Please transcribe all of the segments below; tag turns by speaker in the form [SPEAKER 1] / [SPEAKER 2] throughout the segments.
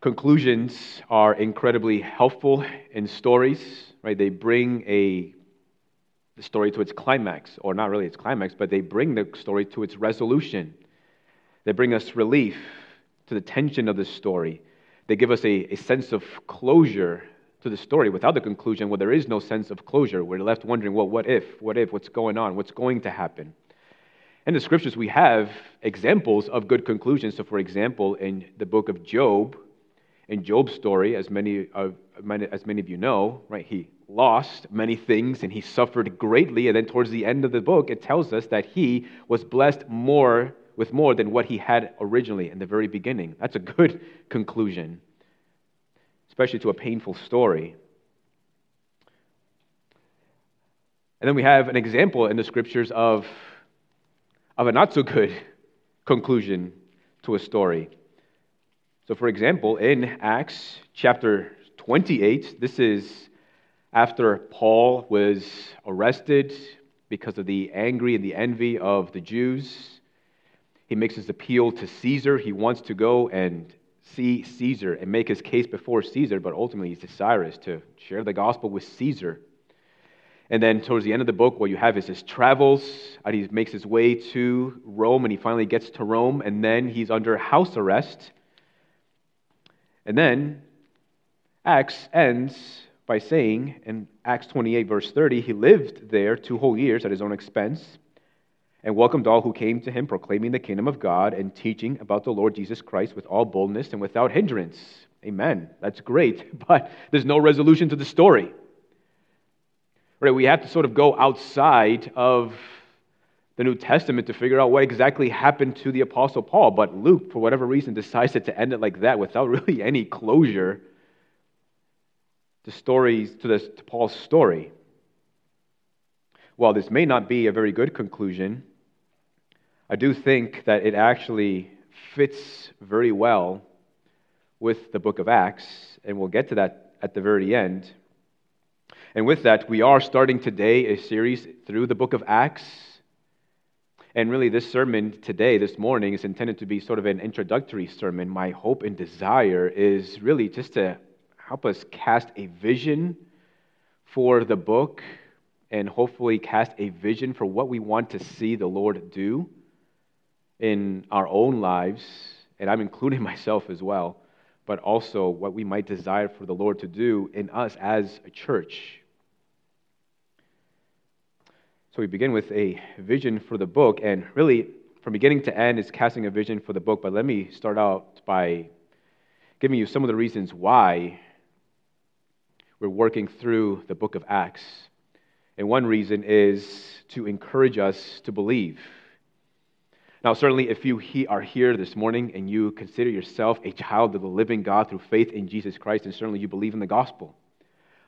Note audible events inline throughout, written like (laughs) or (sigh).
[SPEAKER 1] Conclusions are incredibly helpful in stories, right? They bring a the story to its climax, or not really its climax, but they bring the story to its resolution. They bring us relief to the tension of the story. They give us a, a sense of closure to the story. Without the conclusion, well, there is no sense of closure. We're left wondering, well, what if? What if? What's going on? What's going to happen? In the scriptures, we have examples of good conclusions. So, for example, in the book of Job, in Job's story, as many of, as many of you know, right, he lost many things and he suffered greatly. And then towards the end of the book, it tells us that he was blessed more with more than what he had originally in the very beginning. That's a good conclusion, especially to a painful story. And then we have an example in the scriptures of, of a not so good (laughs) conclusion to a story. So, for example, in Acts chapter 28, this is after Paul was arrested because of the angry and the envy of the Jews. He makes his appeal to Caesar. He wants to go and see Caesar and make his case before Caesar, but ultimately he's desirous to share the gospel with Caesar. And then towards the end of the book, what you have is his travels. And he makes his way to Rome, and he finally gets to Rome, and then he's under house arrest and then Acts ends by saying in Acts 28, verse 30, he lived there two whole years at his own expense and welcomed all who came to him, proclaiming the kingdom of God and teaching about the Lord Jesus Christ with all boldness and without hindrance. Amen. That's great, (laughs) but there's no resolution to the story. Right? We have to sort of go outside of the New Testament to figure out what exactly happened to the Apostle Paul. But Luke, for whatever reason, decided to end it like that without (laughs) really any closure to, stories, to, this, to Paul's story. While this may not be a very good conclusion, I do think that it actually fits very well with the book of Acts, and we'll get to that at the very end. And with that, we are starting today a series through the book of Acts and really, this sermon today, this morning, is intended to be sort of an introductory sermon. My hope and desire is really just to help us cast a vision for the book and hopefully cast a vision for what we want to see the Lord do in our own lives. And I'm including (laughs) myself as well, but also what we might desire for the Lord to do in us as a church so we begin with a vision for the book, and really, from beginning to end, is casting a vision for the book. But let me start out by giving you some of the reasons why we're working through the book of Acts. And one reason is to encourage us to believe. Now, certainly, if you are here this morning and you consider yourself a child of the living God through faith in Jesus Christ, and certainly you believe in the gospel.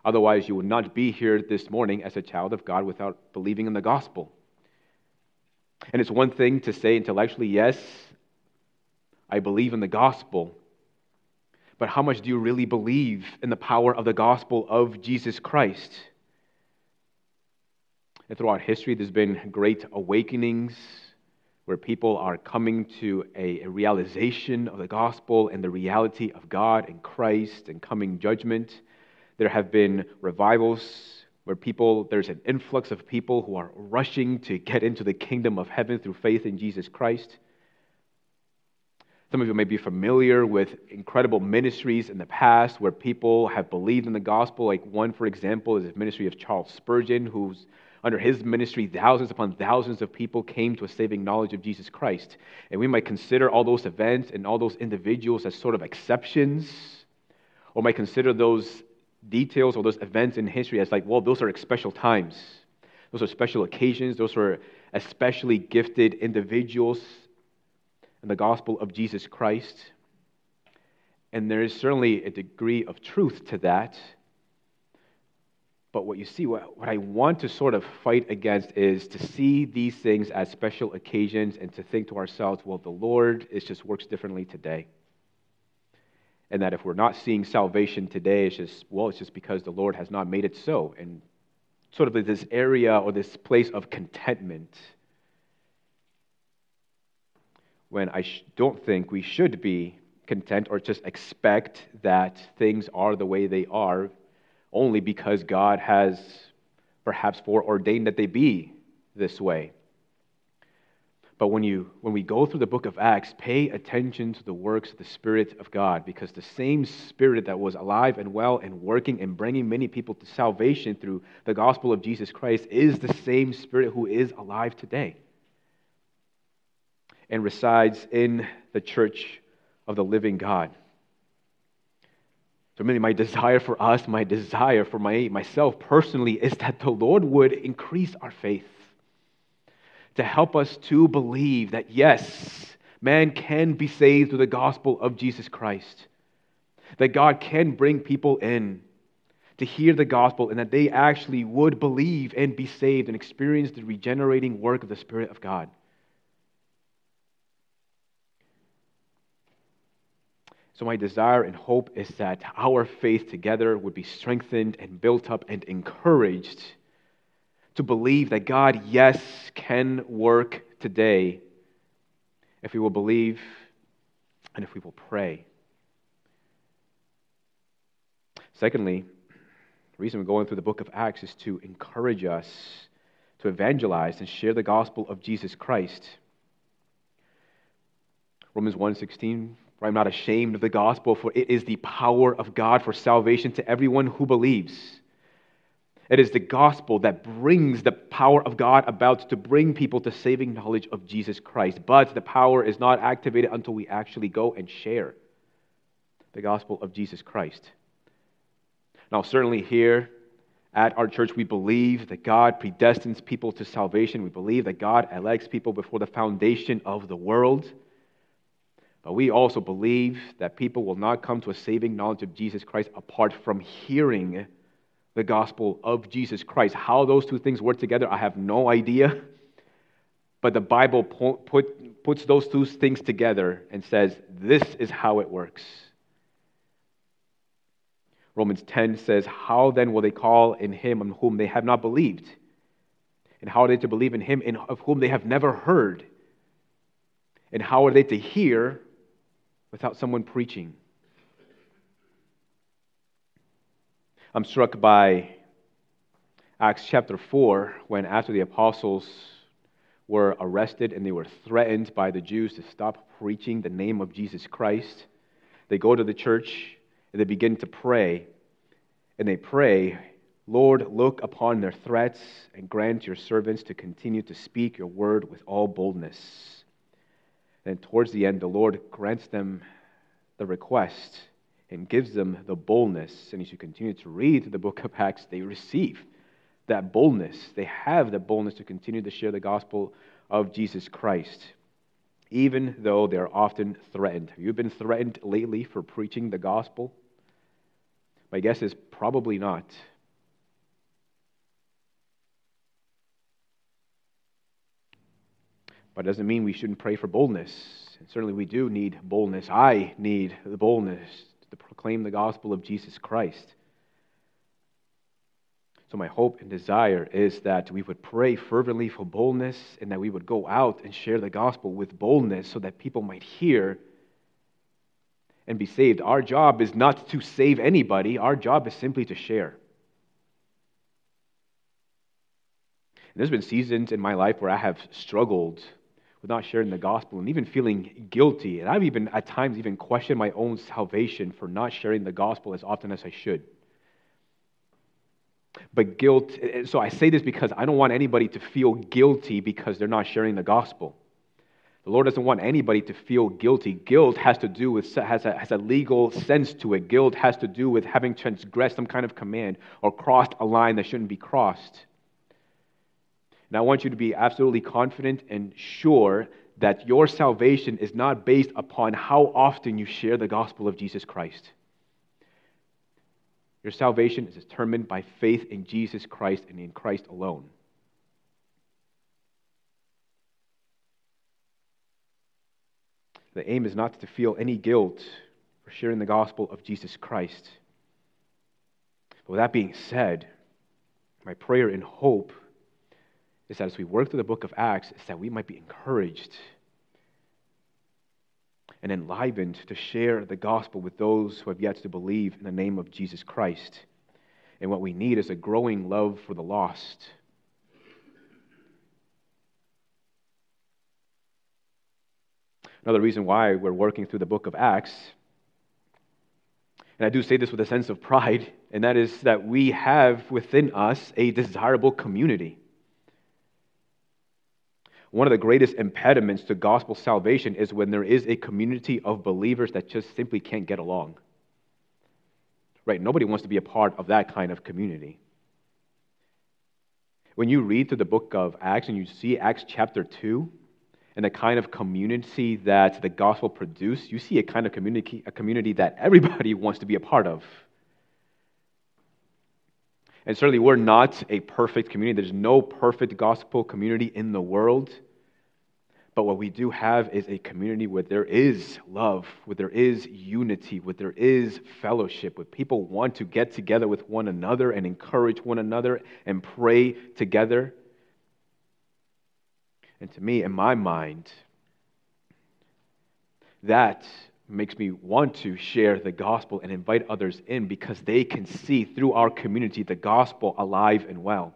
[SPEAKER 1] Otherwise, you would not be here this morning as a child of God without believing in the gospel. And it's one thing to say intellectually, yes, I believe in the gospel. But how much do you really believe in the power of the gospel of Jesus Christ? And throughout history, there's been great awakenings where people are coming to a, realization of the gospel and the reality of God and Christ and coming judgment. There have been revivals where people, there's an influx of people who are rushing to get into the kingdom of heaven through faith in Jesus Christ. Some of you may be familiar with incredible ministries in the past where people have believed in the gospel. Like one, for example, is the ministry of Charles Spurgeon, who's under his ministry, thousands upon thousands of people came to a saving knowledge of Jesus Christ. And we might consider all those events and all those individuals as sort of exceptions, or might consider those details or those events in history as like, well, those are special times. Those are special occasions. Those are especially gifted individuals in the gospel of Jesus Christ. And there is certainly a degree of truth to that. But what you see, what, what I want to sort of fight against is to see these things as special occasions and to think to ourselves, well, the Lord is just works differently today and that if we're not seeing salvation today, it's just, well, it's just because the Lord has not made it so. And sort of this area or this place of contentment when I sh- don't think we should be content or just expect that things are the way they are only because God has perhaps foreordained that they be this way. But when, you, when we go through the book of Acts, pay attention to the works of the Spirit of God, because the same Spirit that was alive and well and working and bringing many people to salvation through the gospel of Jesus Christ is the same Spirit who is alive today and resides in the church of the living God. So, really, my desire for us, my desire for my, myself personally, is that the Lord would increase our faith to help us to believe that, yes, man can be saved through the gospel of Jesus Christ, that God can bring people in to hear the gospel and that they actually would believe and be saved and experience the regenerating work of the Spirit of God. So, my desire and hope is that our faith together would be strengthened and built up and encouraged to believe that God, yes, can work today if we will believe and if we will pray. Secondly, the reason we're going through the book of Acts is to encourage us to evangelize and share the gospel of Jesus Christ. Romans 1:16 for I'm not ashamed of the gospel for it is the power of God for salvation to everyone who believes it is the gospel that brings the power of God about to bring people to saving knowledge of Jesus Christ. But the power is not activated until we actually go and share the gospel of Jesus Christ. Now, certainly here at our church, we believe that God predestines people to salvation. We believe that God elects people before the foundation of the world. But we also believe that people will not come to a saving knowledge of Jesus Christ apart from hearing the gospel of Jesus Christ. How those two things work together, I have no idea. But the Bible put, puts those two things together and says, this is how it works. Romans 10 says, How then will they call in him on whom they have not believed? And how are they to believe in him in, of whom they have never heard? And how are they to hear without someone preaching? I'm struck by Acts chapter 4 when, after the apostles were arrested and they were threatened by the Jews to stop preaching the name of Jesus Christ, they go to the church and they begin to pray. And they pray, Lord, look upon their threats and grant your servants to continue to speak your word with all boldness. And towards the end, the Lord grants them the request and gives them the boldness. And as you continue to read the book of Acts, they receive that boldness. They have that boldness to continue to share the gospel of Jesus Christ, even though they're often threatened. Have you been threatened lately for preaching the gospel? My guess is probably not. But it doesn't mean we shouldn't pray for boldness. And certainly we do need boldness. I need the boldness to proclaim the gospel of Jesus Christ. So, my hope and desire is that we would pray fervently for boldness and that we would go out and share the gospel with boldness so that people might hear and be saved. Our job is not to save anybody, our job is simply to share. And there's been seasons in my life where I have struggled with not sharing the gospel and even feeling guilty. And I've even, at times, even questioned my own salvation for not sharing the gospel as often as I should. But guilt, so I say this because I don't want anybody to feel guilty because they're not sharing the gospel. The Lord doesn't want anybody to feel guilty. Guilt has to do with, has a, has a legal sense to it. Guilt has to do with having transgressed some kind of command or crossed a line that shouldn't be crossed. And I want you to be absolutely confident and sure that your salvation is not based upon how often you share the gospel of Jesus Christ. Your salvation is determined by faith in Jesus Christ and in Christ alone. The aim is not to feel any guilt for sharing the gospel of Jesus Christ. But with that being said, my prayer and hope is that as we work through the book of Acts, is that we might be encouraged and enlivened to share the gospel with those who have yet to believe in the name of Jesus Christ. And what we need is a growing love for the lost. Another reason why we're working through the book of Acts, and I do say this with a sense of pride, and that is that we have within us a desirable community. One of the greatest impediments to gospel salvation is when there is a community of believers that just simply can't get along. Right? Nobody wants to be a part of that kind of community. When you read through the book of Acts and you see Acts chapter 2 and the kind of community that the gospel produced, you see a kind of community, a community that everybody (laughs) wants to be a part of. And certainly, we're not a perfect community. There's no perfect gospel community in the world. But what we do have is a community where there is love, where there is unity, where there is fellowship, where people want to get together with one another and encourage one another and pray together. And to me, in my mind, that makes me want to share the gospel and invite others in because they can see through our community the gospel alive and well.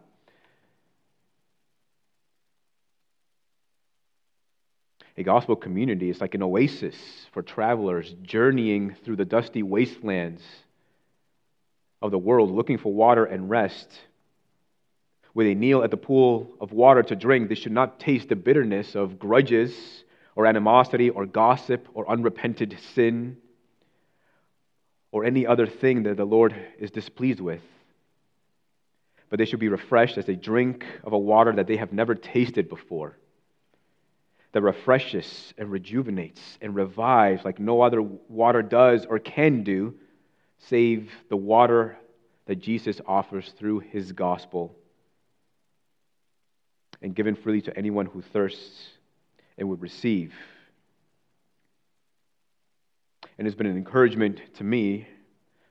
[SPEAKER 1] A gospel community is like an oasis for travelers journeying through the dusty wastelands of the world looking for water and rest. Where they kneel at the pool of water to drink, they should not taste the bitterness of grudges or animosity or gossip or unrepented sin or any other thing that the Lord is displeased with. But they should be refreshed as they drink of a water that they have never tasted before, that refreshes and rejuvenates and revives like no other water does or can do, save the water that Jesus offers through his gospel and given freely to anyone who thirsts and would receive. And it's been an encouragement to me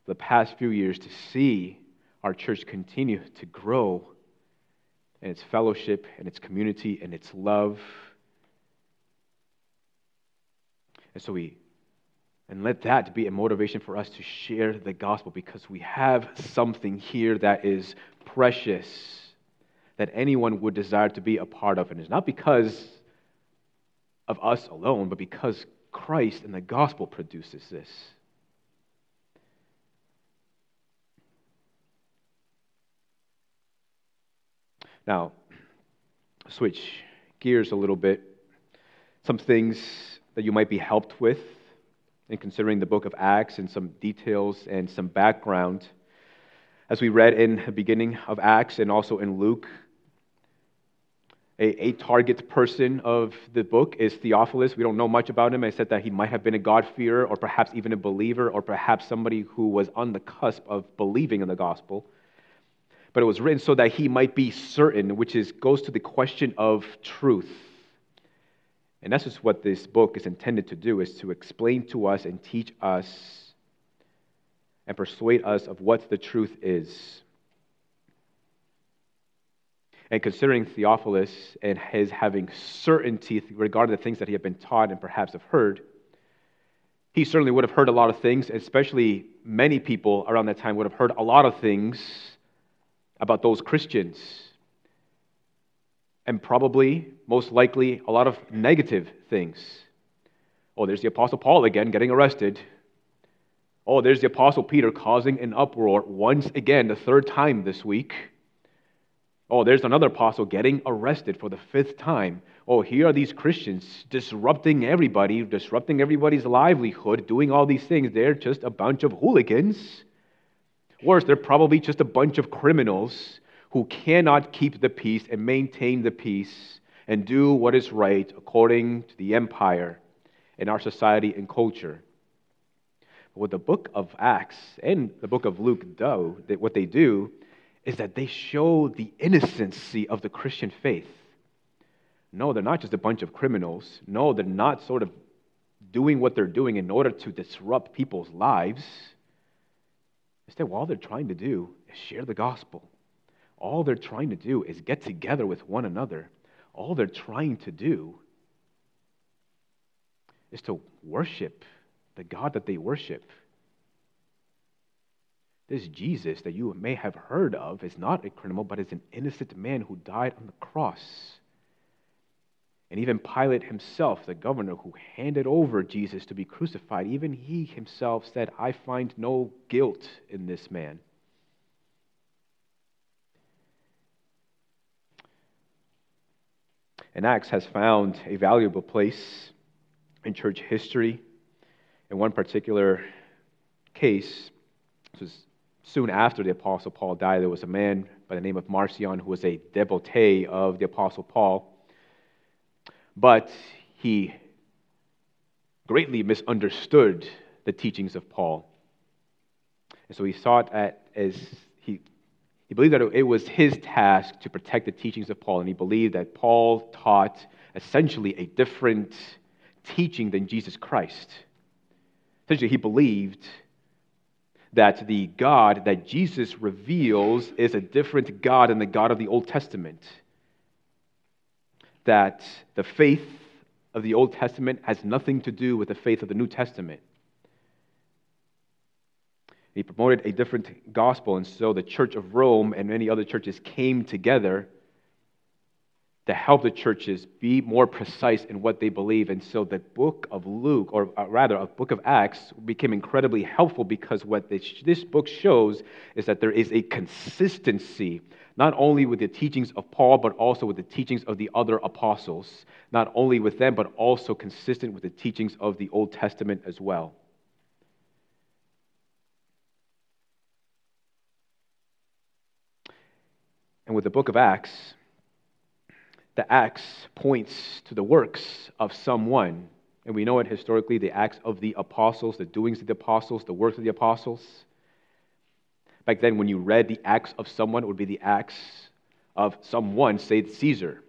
[SPEAKER 1] the past few years to see our church continue to grow in its fellowship and its community and its love. And so we and let that be a motivation for us to share the gospel because we have something here that is precious that anyone would desire to be a part of. And it's not because of us alone, but because Christ and the gospel produces this. Now, switch gears a little bit. Some things that you might be helped with in considering the book of Acts and some details and some background. As we read in the beginning of Acts and also in Luke, a, a, target person of the book is Theophilus. We don't know much about him. I said that he might have been a God-fearer or perhaps even a believer or perhaps somebody who was on the cusp of believing in the gospel. But it was written so that he might be certain, which is, goes to the question of truth. And that's just what this book is intended to do, is to explain to us and teach us and persuade us of what the truth is. And considering Theophilus and his having certainty regarding the things that he had been taught and perhaps have heard, he certainly would have heard a lot of things, especially many people around that time would have heard a lot of things about those Christians. And probably, most likely, a lot of negative things. Oh, there's the Apostle Paul again getting arrested. Oh, there's the Apostle Peter causing an uproar once again, the third time this week. Oh, there's another apostle getting arrested for the fifth time. Oh, here are these Christians disrupting everybody, disrupting everybody's livelihood, doing all these things. They're just a bunch of hooligans. Worse, they're probably just a bunch of criminals who cannot keep the peace and maintain the peace and do what is right according to the empire in our society and culture. What the book of Acts and the book of Luke do, what they do is that they show the innocency of the Christian faith. No, they're not just a bunch of criminals. No, they're not sort of doing what they're doing in order to disrupt people's lives. Instead, all they're trying to do is share the gospel. All they're trying to do is get together with one another. All they're trying to do is to worship the God that they worship. This Jesus that you may have heard of is not a criminal, but is an innocent man who died on the cross. And even Pilate himself, the governor who handed over Jesus to be crucified, even he himself said, I find no guilt in this man. And Acts has found a valuable place in church history. In one particular case, this was soon after the Apostle Paul died, there was a man by the name of Marcion who was a devotee of the Apostle Paul. But he greatly misunderstood the teachings of Paul. And so he thought at, as he, he believed that it was his task to protect the teachings of Paul, and he believed that Paul taught essentially a different teaching than Jesus Christ. Essentially, he believed that the God that Jesus reveals is a different God than the God of the Old Testament. That the faith of the Old Testament has nothing to do with the faith of the New Testament. He promoted a different gospel, and so the Church of Rome and many other churches came together to help the churches be more precise in what they believe. And so the book of Luke, or uh, rather, a book of Acts, became incredibly helpful because what this, this book shows is that there is a consistency, not only with the teachings of Paul, but also with the teachings of the other apostles. Not only with them, but also consistent with the teachings of the Old Testament as well. And with the book of Acts, the Acts points to the works of someone. And we know it historically the Acts of the apostles, the doings of the apostles, the works of the apostles. Back then, when you read the Acts of someone, it would be the Acts of someone, say Caesar,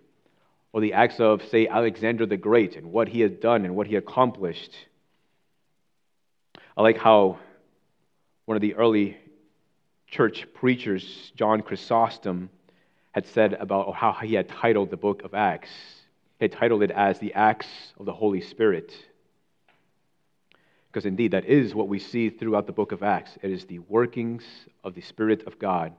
[SPEAKER 1] or the Acts of, say, Alexander the Great and what he had done and what he accomplished. I like how one of the early church preachers, John Chrysostom, had said about how he had titled the book of Acts. He had titled it as the Acts of the Holy Spirit. Because indeed, that is what we see throughout the book of Acts. It is the workings of the Spirit of God.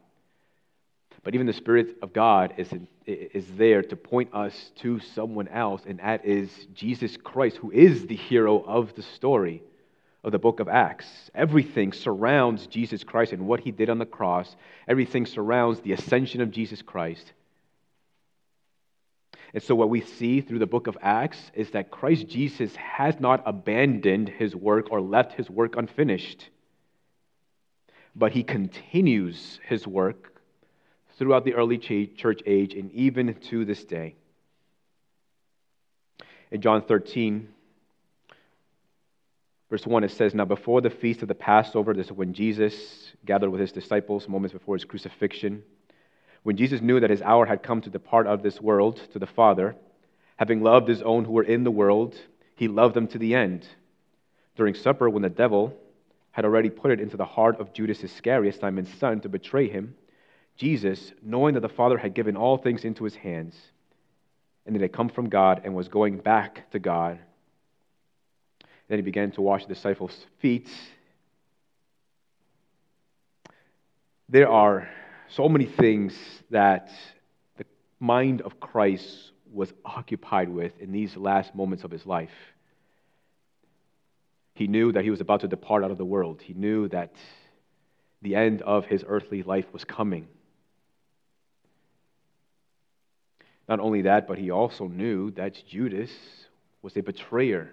[SPEAKER 1] But even the Spirit of God is, is there to point us to someone else, and that is Jesus Christ, who is the hero of the story of the book of Acts. Everything surrounds Jesus Christ and what he did on the cross. Everything surrounds the ascension of Jesus Christ. And so, what we see through the book of Acts is that Christ Jesus has not abandoned his work or left his work unfinished, but he continues his work throughout the early church age and even to this day. In John 13, Verse 1, it says, Now before the feast of the Passover, this is when Jesus gathered with his disciples, moments before his crucifixion. When Jesus knew that his hour had come to depart out of this world to the Father, having loved his own who were in the world, he loved them to the end. During supper, when the devil had already put it into the heart of Judas Iscariot, Simon's son, to betray him, Jesus, knowing that the Father had given all things into his hands, and that it had come from God and was going back to God, then he began to wash the disciples' feet. There are so many things that the mind of Christ was occupied with in these last moments of his life. He knew that he was about to depart out of the world. He knew that the end of his earthly life was coming. Not only that, but he also knew that Judas was a betrayer.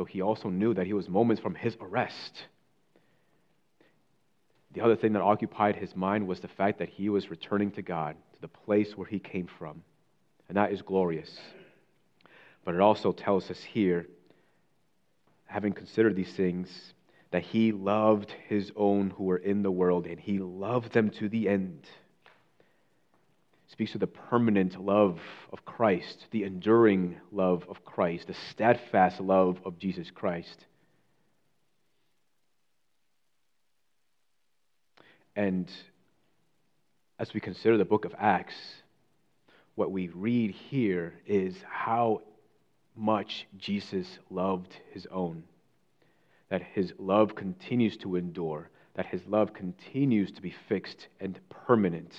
[SPEAKER 1] So he also knew that he was moments from his arrest. The other thing that occupied his mind was the fact that he was returning to God, to the place where he came from. And that is glorious. But it also tells us here, having considered these things, that he loved his own who were in the world, and he loved them to the end speaks of the permanent love of Christ, the enduring love of Christ, the steadfast love of Jesus Christ. And as we consider the book of Acts, what we read here is how much Jesus loved his own, that his love continues to endure, that his love continues to be fixed and permanent.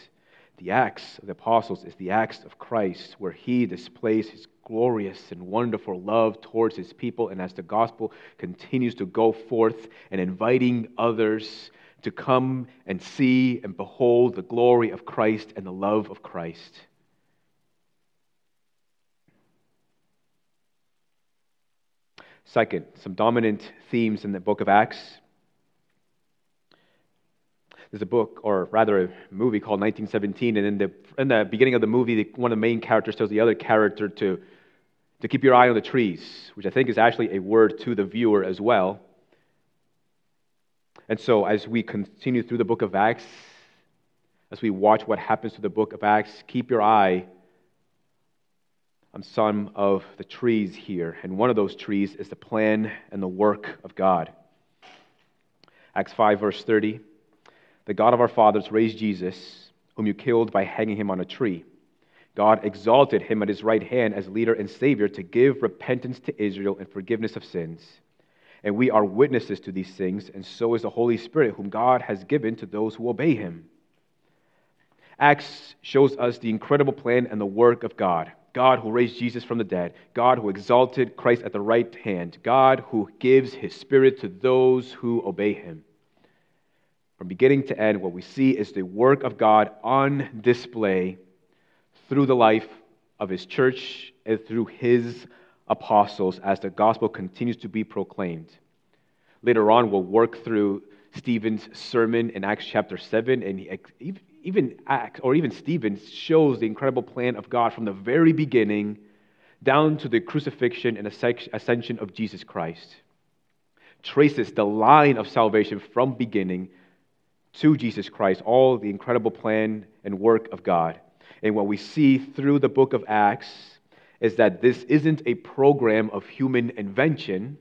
[SPEAKER 1] The Acts of the Apostles is the Acts of Christ, where he displays his glorious and wonderful love towards his people. And as the gospel continues to go forth and inviting others to come and see and behold the glory of Christ and the love of Christ. Second, some dominant themes in the book of Acts. There's a book, or rather a movie called 1917, and in the, in the beginning of the movie, the, one of the main characters tells the other character to, to keep your eye on the trees, which I think is actually a word to the viewer as well. And so, as we continue through the book of Acts, as we watch what happens to the book of Acts, keep your eye on some of the trees here. And one of those trees is the plan and the work of God. Acts 5, verse 30. The God of our fathers raised Jesus, whom you killed by hanging him on a tree. God exalted him at his right hand as leader and savior to give repentance to Israel and forgiveness of sins. And we are witnesses to these things, and so is the Holy Spirit, whom God has given to those who obey him. Acts shows us the incredible plan and the work of God. God who raised Jesus from the dead, God who exalted Christ at the right hand, God who gives his Spirit to those who obey him. From beginning to end, what we see is the work of God on display through the life of his church and through his apostles as the gospel continues to be proclaimed. Later on, we'll work through Stephen's sermon in Acts chapter 7, and even Acts, or even Stephen, shows the incredible plan of God from the very beginning down to the crucifixion and ascension of Jesus Christ. Traces the line of salvation from beginning to Jesus Christ, all the incredible plan and work of God. And what we see through the book of Acts is that this isn't a program of human invention,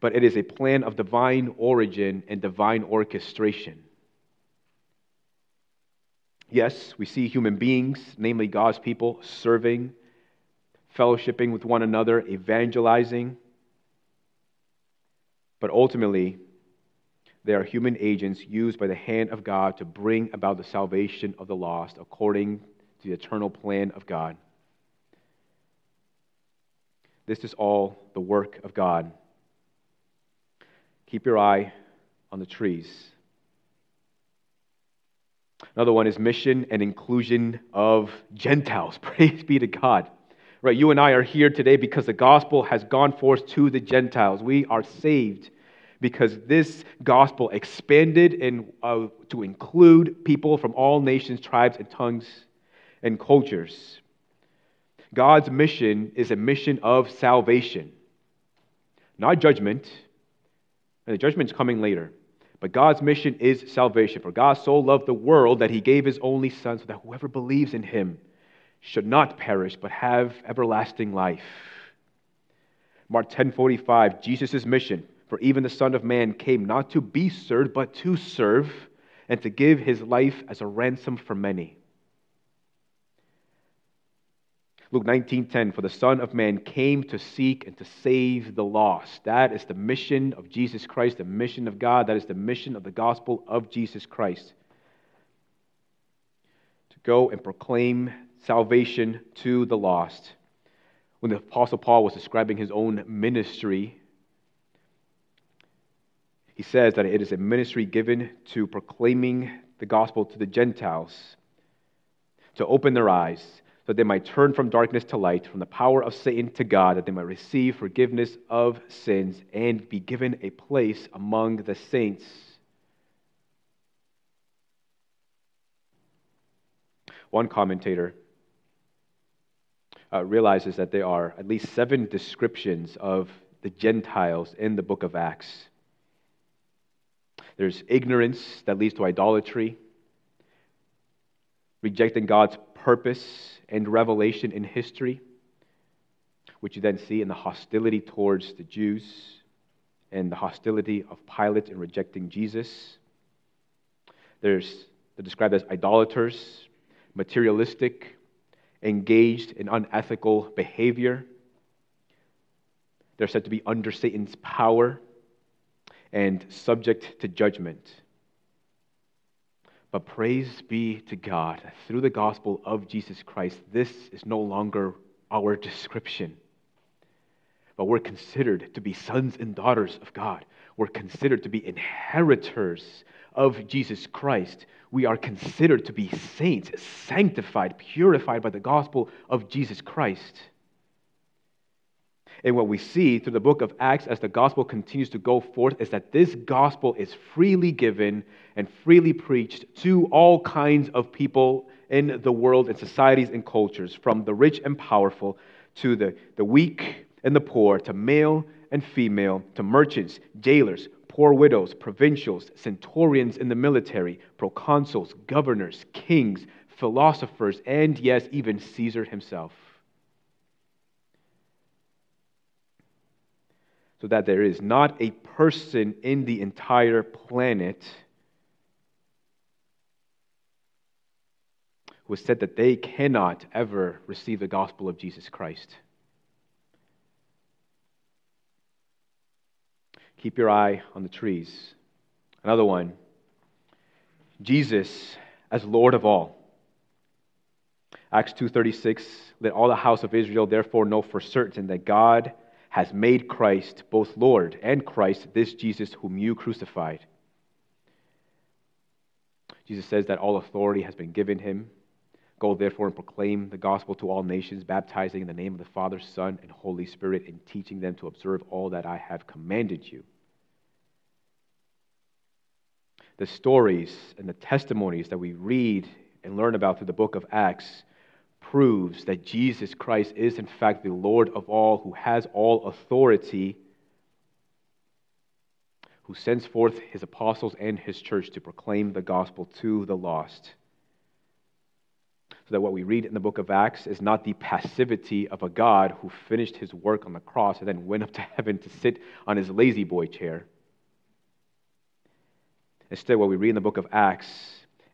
[SPEAKER 1] but it is a plan of divine origin and divine orchestration. Yes, we see human beings, namely God's people, serving, fellowshipping with one another, evangelizing. But ultimately, they are human agents used by the hand of God to bring about the salvation of the lost according to the eternal plan of God. This is all the work of God. Keep your eye on the trees. Another one is mission and inclusion of Gentiles. (laughs) Praise be to God. Right, you and I are here today because the gospel has gone forth to the Gentiles. We are saved because this gospel expanded in, uh, to include people from all nations, tribes, and tongues and cultures. God's mission is a mission of salvation, not judgment. And the judgment is coming later. But God's mission is salvation. For God so loved the world that he gave his only Son so that whoever believes in him should not perish but have everlasting life. Mark 10:45 Jesus' mission for even the son of man came not to be served but to serve and to give his life as a ransom for many. Luke 19:10 for the son of man came to seek and to save the lost. That is the mission of Jesus Christ, the mission of God, that is the mission of the gospel of Jesus Christ. To go and proclaim salvation to the lost. When the apostle Paul was describing his own ministry, he says that it is a ministry given to proclaiming the gospel to the Gentiles, to open their eyes so that they might turn from darkness to light, from the power of Satan to God, that they might receive forgiveness of sins and be given a place among the saints. One commentator uh, realizes that there are at least seven descriptions of the Gentiles in the book of Acts. There's ignorance that leads to idolatry, rejecting God's purpose and revelation in history, which you then see in the hostility towards the Jews and the hostility of Pilate in rejecting Jesus. There's they're described as idolaters, materialistic, engaged in unethical behavior, They're said to be under Satan's power and subject to judgment. But praise be to God, through the gospel of Jesus Christ, this is no longer our description. But we're considered to be sons and daughters of God. We're considered to be inheritors of Jesus Christ. We are considered to be saints, sanctified, purified by the gospel of Jesus Christ. And what we see through the book of Acts as the gospel continues to go forth is that this gospel is freely given and freely preached to all kinds of people in the world and societies and cultures, from the rich and powerful to the, the weak and the poor, to male and female, to merchants, jailers, poor widows, provincials, centurions in the military, proconsuls, governors, kings, philosophers, and yes, even Caesar himself. So that there is not a person in the entire planet who has said that they cannot ever receive the gospel of Jesus Christ. Keep your eye on the trees. Another one Jesus as Lord of all. Acts 2:36 let all the house of Israel therefore know for certain that God has made Christ both Lord and Christ, this Jesus whom you crucified. Jesus says that all authority has been given him. Go therefore and proclaim the gospel to all nations, baptizing in the name of the Father, Son, and Holy Spirit, and teaching them to observe all that I have commanded you. The stories and the testimonies that we read and learn about through the book of Acts proves that Jesus Christ is, in fact, the Lord of all, who has all authority, who sends forth his apostles and his church to proclaim the gospel to the lost. So that what we read in the book of Acts is not the passivity of a God who finished his work on the cross and then went up to (laughs) heaven to sit on his lazy boy chair. Instead, what we read in the book of Acts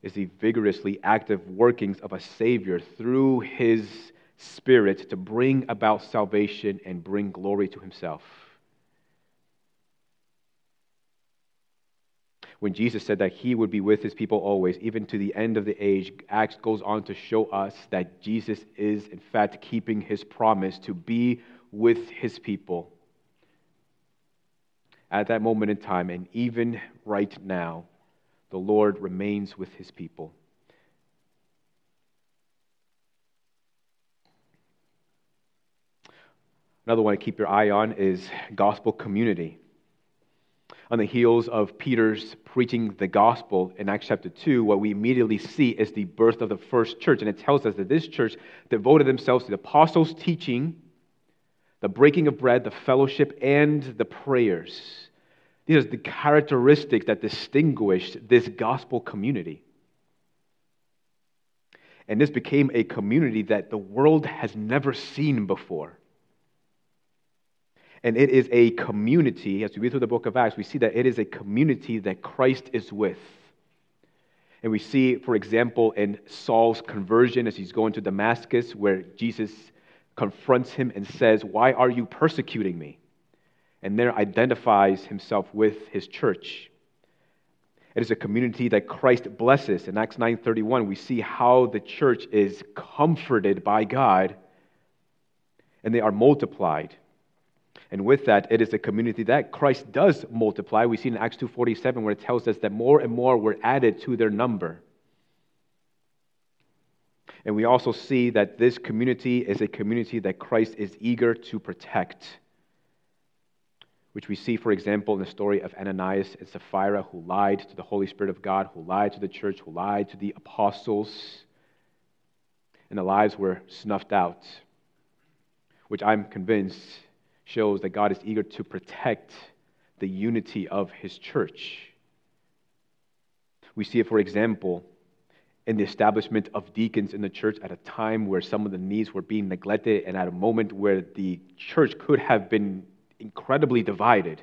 [SPEAKER 1] is the vigorously active workings of a Savior through His Spirit to bring about salvation and bring glory to Himself. When Jesus said that He would be with His people always, even to the end of the age, Acts goes on to show us that Jesus is, in fact, keeping His promise to be with His people at that moment in time, and even right now the Lord remains with his people. Another one to keep your eye on is gospel community. On the heels of Peter's preaching the gospel in Acts chapter 2, what we immediately see is the birth of the first church. And it tells us that this church devoted themselves to the apostles' teaching, the breaking of bread, the fellowship, and the prayers. These are the characteristics that distinguished this gospel community. And this became a community that the world has never seen before. And it is a community, as we read through the book of Acts, we see that it is a community that Christ is with. And we see, for example, in Saul's conversion as he's going to Damascus, where Jesus confronts him and says, Why are you persecuting me? And there identifies himself with his church. It is a community that Christ blesses. In Acts 9:31, we see how the church is comforted by God and they are multiplied. And with that, it is a community that Christ does multiply. We see in Acts 2:47 where it tells us that more and more were added to their number. And we also see that this community is a community that Christ is eager to protect which we see, for example, in the story of Ananias and Sapphira, who lied to the Holy Spirit of God, who lied to the church, who lied to the apostles, and the lives were snuffed out, which I'm convinced shows that God is eager to protect the unity of his church. We see it, for example, in the establishment of deacons in the church at a time where some of the needs were being neglected and at a moment where the church could have been incredibly divided.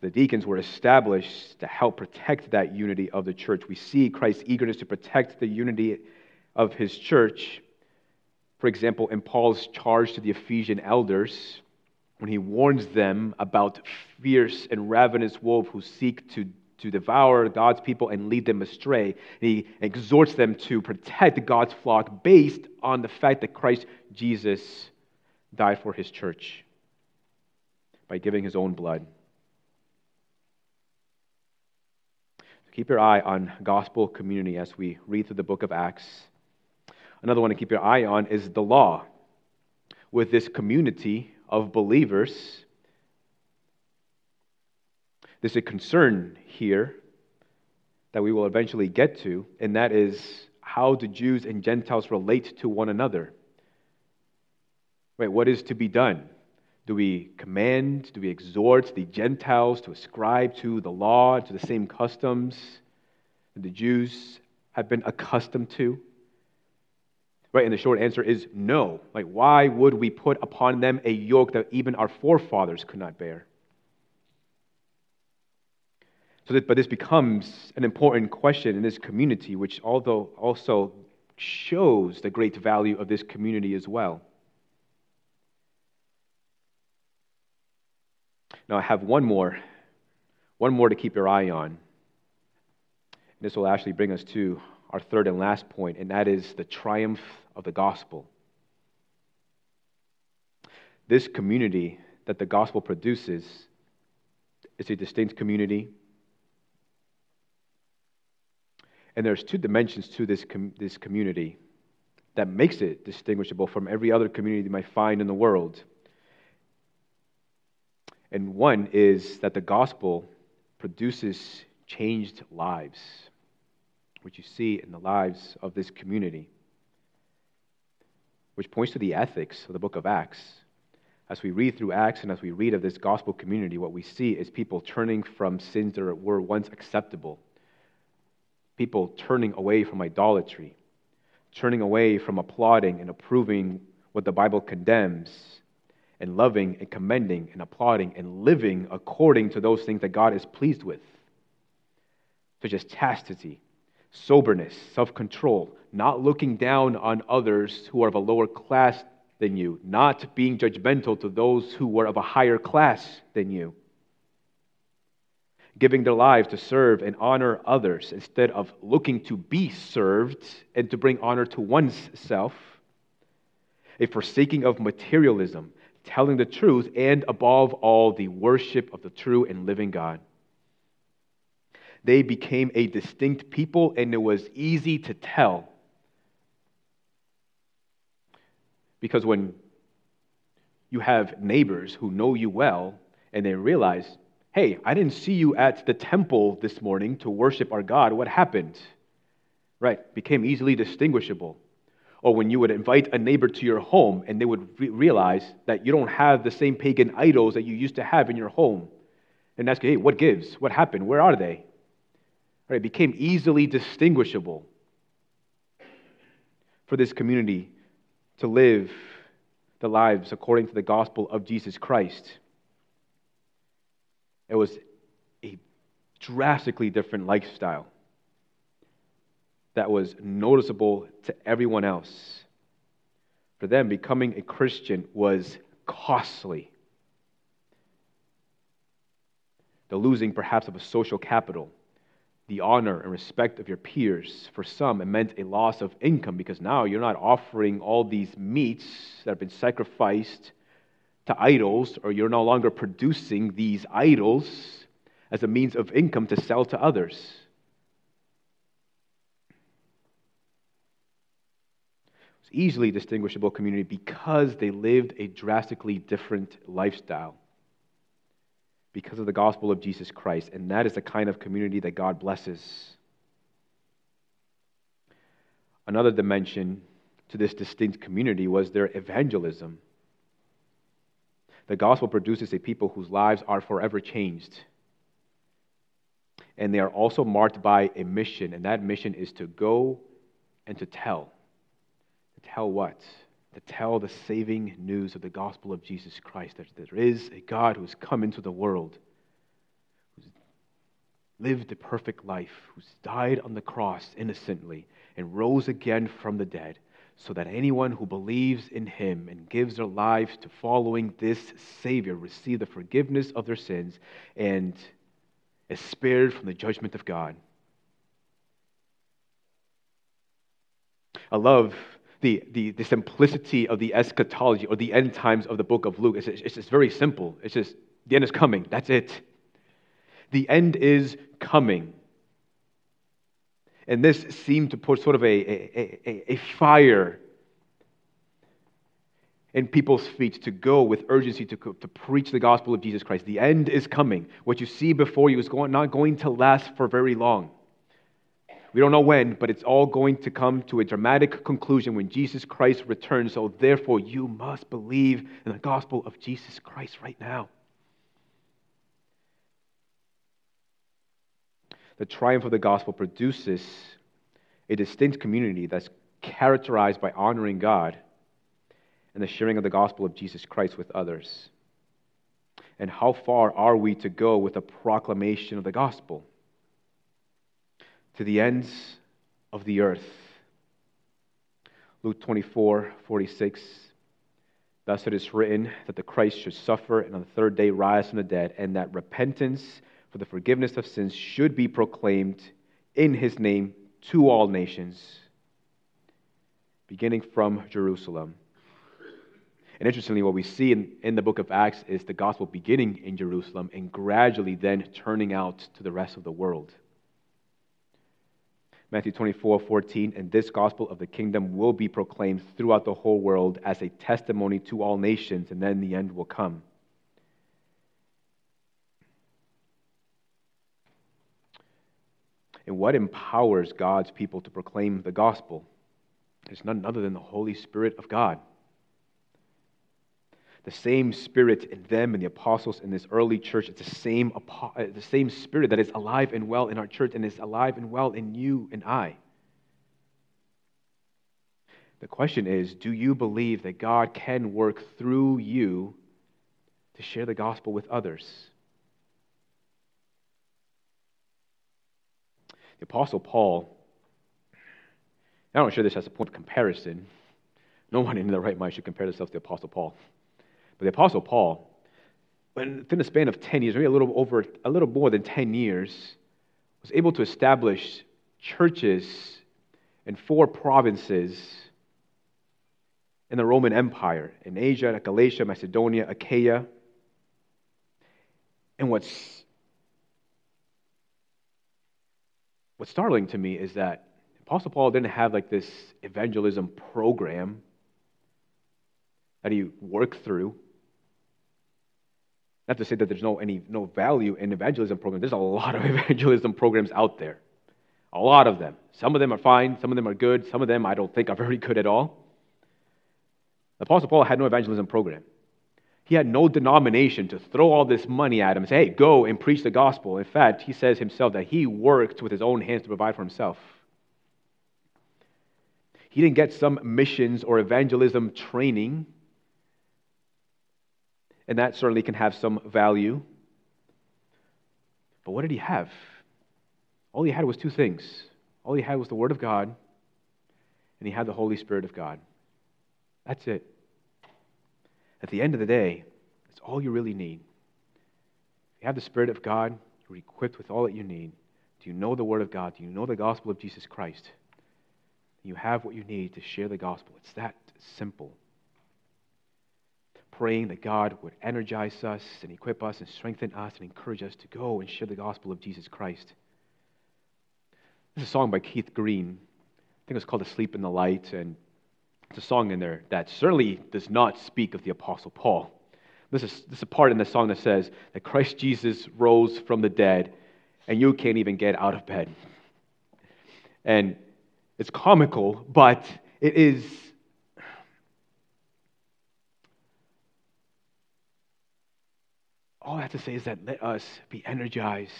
[SPEAKER 1] The deacons were established to help protect that unity of the church. We see Christ's eagerness to protect the unity of his church For example, in Paul's charge to the Ephesian elders, when he warns them about fierce and ravenous wolves who seek to, to devour God's people and lead them astray, he exhorts them to protect God's flock based on the fact that Christ Jesus died for his church by giving his own blood. Keep your eye on gospel community as we read through the book of Acts. Another one to keep your eye on is the law. With this community of believers, there's a concern here that we will eventually get to, and that is how do Jews and Gentiles relate to one another? Right, what is to be done? Do we command, do we exhort the Gentiles to ascribe to the law, to the same customs that the Jews have been accustomed to? Right, and the short answer is no. Like, why would we put upon them a yoke that even our forefathers could not bear? So that, but this becomes an important question in this community, which although also shows the great value of this community as well. Now, I have one more, one more to keep your eye on. And This will actually bring us to our third and last point, and that is the triumph of the gospel. This community that the gospel produces is a distinct community. And there's two dimensions to this, com- this community that makes it distinguishable from every other community you might find in the world. And one is that the gospel produces changed lives, which you see in the lives of this community, which points to the ethics of the book of Acts. As we read through Acts and as we read of this gospel community, what we see is people turning from sins that were once acceptable, people turning away from idolatry, turning away from applauding and approving what the Bible condemns and loving and commending and applauding and living according to those things that God is pleased with, such as chastity, soberness, self control, not looking down on others who are of a lower class than you, not being judgmental to those who are of a higher class than you, giving their lives to serve and honor others instead of looking to be served and to bring honor to one's self, a forsaking of materialism telling the truth, and above all, the worship of the true and living God. They became a distinct people, and it was easy to tell. Because when you have neighbors who know you well and they realize, hey, I didn't see you at the temple this morning to worship our God, what happened? Right, became easily distinguishable or when you would invite a neighbor to your home and they would re- realize that you don't have the same pagan idols that you used to have in your home. And ask, hey, what gives? What happened? Where are they? Right, it became easily distinguishable for this community to live the lives according to the gospel of Jesus Christ. It was a drastically different lifestyle that was noticeable to everyone else. For them, becoming a Christian was costly. The losing, perhaps, of a social capital, the honor and respect of your peers. For some, it meant a loss of income because now you're not offering all these meats that have been sacrificed to idols, or you're no longer producing these idols as a means of income to sell to others. Easily distinguishable community because they lived a drastically different lifestyle because of the gospel of Jesus Christ. And that is the kind of community that God blesses. Another dimension to this distinct community was their evangelism. The gospel produces a people whose lives are forever changed. And they are also marked by a mission, and that mission is to go and to tell tell what? To tell the saving news of the gospel of Jesus Christ, that there is a God who has come into the world, who's lived a perfect life, who's died on the cross innocently, and rose again from the dead, so that anyone who believes in him and gives their lives to following this Savior receive the forgiveness of their sins and is spared from the judgment of God. I love the, the, the simplicity of the eschatology or the end times of the book of Luke. It's, it's just very simple. It's just the end is coming. That's it. The end is coming. And this seemed to put sort of a, a, a, a fire in people's feet to go with urgency to, to preach the gospel of Jesus Christ. The end is coming. What you see before you is going, not going to last for very long. We don't know when, but it's all going to come to a dramatic conclusion when Jesus Christ returns. So, therefore, you must believe in the gospel of Jesus Christ right now. The triumph of the gospel produces a distinct community that's characterized by honoring God and the sharing of the gospel of Jesus Christ with others. And how far are we to go with the proclamation of the gospel? To the ends of the earth. Luke 24, 46. Thus it is written that the Christ should suffer and on the third day rise from the dead, and that repentance for the forgiveness of sins should be proclaimed in his name to all nations, beginning from Jerusalem. And interestingly, what we see in, in the book of Acts is the gospel beginning in Jerusalem and gradually then turning out to the rest of the world. Matthew 24, 14, and this gospel of the kingdom will be proclaimed throughout the whole world as a testimony to all nations, and then the end will come. And what empowers God's people to proclaim the gospel? It's none other than the Holy Spirit of God the same spirit in them and the apostles in this early church. It's the same, uh, the same spirit that is alive and well in our church and is alive and well in you and I. The question is do you believe that God can work through you to share the gospel with others? The Apostle Paul, I don't share this as a point of comparison. No one in their right mind should compare themselves to the Apostle Paul. But the Apostle Paul, within a span of 10 years, maybe a little over, a little more than 10 years, was able to establish churches in four provinces in the Roman Empire in Asia, Galatia, Macedonia, Achaia. And what's what's startling to me is that Apostle Paul didn't have like this evangelism program that he worked through. Not to say that there's no any no value in evangelism programs. There's a lot of (laughs) evangelism programs out there. A lot of them. Some of them are fine, some of them are good, some of them I don't think are (laughs) very good at all. The Apostle Paul had no evangelism program. He had no denomination to throw all this money at him and say, hey, go and preach the gospel. In fact, he says himself that he worked with his own hands to provide for himself. He didn't get some missions or evangelism training and that certainly can have some value. But what did he have? All he had was two things. All he had was the Word of God, and he had the Holy Spirit of God. That's it. At the end of the day, it's all you really need. If you have the Spirit of God, you're equipped with all that you need. Do you know the Word of God? Do you know the gospel of Jesus Christ? You have what you need to share the gospel. It's that simple praying that God would energize us and equip us and strengthen us and encourage us to go and share the gospel of Jesus Christ. This is a song by Keith Green. I think it's called Asleep in the Light, and it's a song in there that certainly does not speak of the Apostle Paul. This is, this is a part in the song that says that Christ Jesus rose from the dead, and you can't even get out of bed. And it's comical, but it is all I have to say is that let us be energized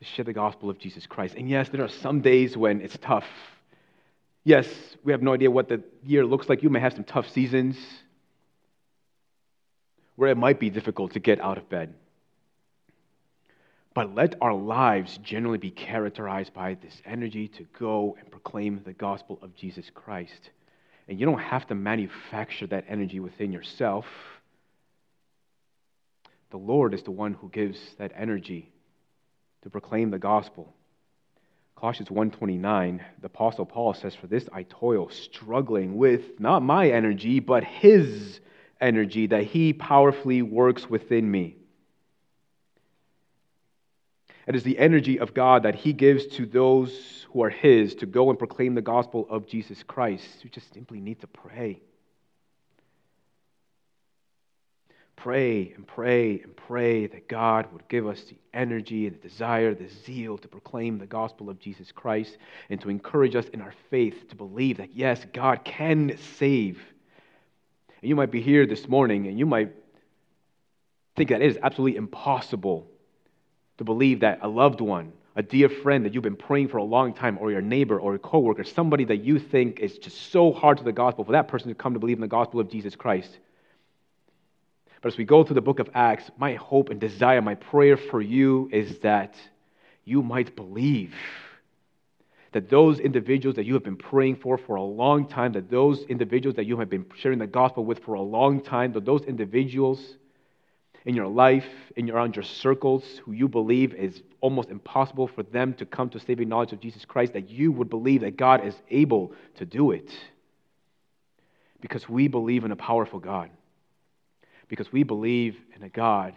[SPEAKER 1] to share the gospel of Jesus Christ. And yes, there are some days when it's tough. Yes, we have no idea what the year looks like. You may have some tough seasons where it might be difficult to get out of bed. But let our lives generally be characterized by this energy to go and proclaim the gospel of Jesus Christ. And you don't have to manufacture that energy within yourself. The Lord is the one who gives that energy to proclaim the gospel. Colossians 1:29, the apostle Paul says, "For this I toil, struggling with not my energy, but his energy that he powerfully works within me." It is the energy of God that he gives to those who are his to go and proclaim the gospel of Jesus Christ. You just simply need to pray. Pray and pray and pray that God would give us the energy the desire, the zeal to proclaim the gospel of Jesus Christ and to encourage us in our faith to believe that, yes, God can save. And you might be here this morning and you might think that it is absolutely impossible to believe that a loved one, a dear friend that you've been praying for a long time, or your neighbor or a coworker, somebody that you think is just so hard to the gospel, for that person to come to believe in the gospel of Jesus Christ but as we go through the book of Acts, my hope and desire, my prayer for you is that you might believe that those individuals that you have been praying for for a long time, that those individuals that you have been sharing the gospel with for a long time, that those individuals in your life, in around your circles, who you believe is almost impossible for them to come to saving knowledge of Jesus Christ, that you would believe that God is able to do it. Because we believe in a powerful God because we believe in a God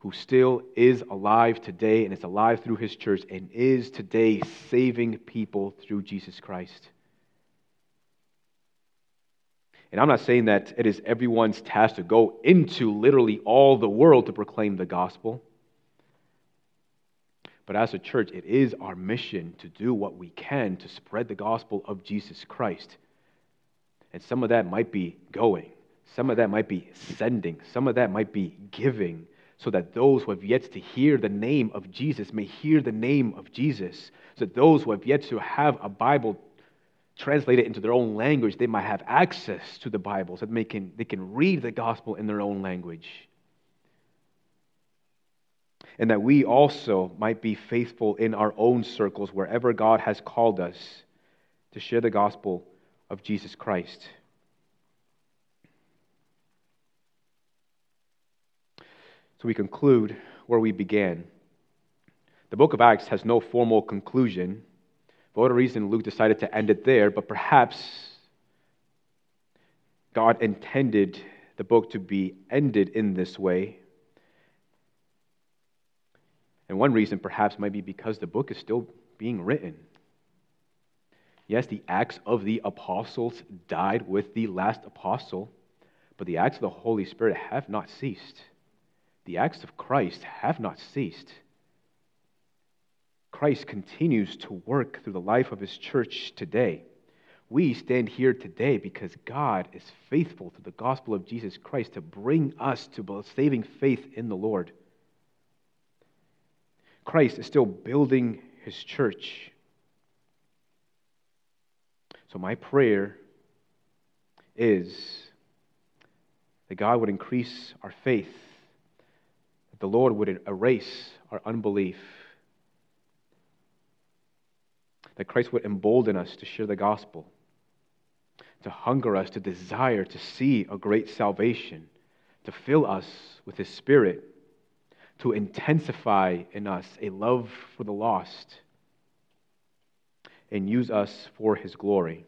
[SPEAKER 1] who still is alive today and is alive through his church and is today saving people through Jesus Christ. And I'm not saying that it is everyone's task to go into literally all the world to proclaim the gospel. But as a church, it is our mission to do what we can to spread the gospel of Jesus Christ. And some of that might be going. Some of that might be sending, some of that might be giving, so that those who have yet to hear the name of Jesus may hear the name of Jesus. So that those who have yet to have a Bible translated into their own language, they might have access to the Bible so that they can, they can read the gospel in their own language. And that we also might be faithful in our own circles wherever God has called us to share the gospel of Jesus Christ. So we conclude where we began. The book of Acts has no formal conclusion. For whatever reason, Luke decided to end it there, but perhaps God intended the book to be ended in this way. And one reason, perhaps, might be because the book is still being written. Yes, the Acts of the Apostles died with the last apostle, but the Acts of the Holy Spirit have not ceased the acts of Christ have not ceased. Christ continues to work through the life of his church today. We stand here today because God is faithful to the gospel of Jesus Christ to bring us to saving faith in the Lord. Christ is still building his church. So, my prayer is that God would increase our faith the Lord would erase our unbelief, that Christ would embolden us to share the gospel, to hunger us, to desire to see a great salvation, to fill us with His Spirit, to intensify in us a love for the lost, and use us for His glory.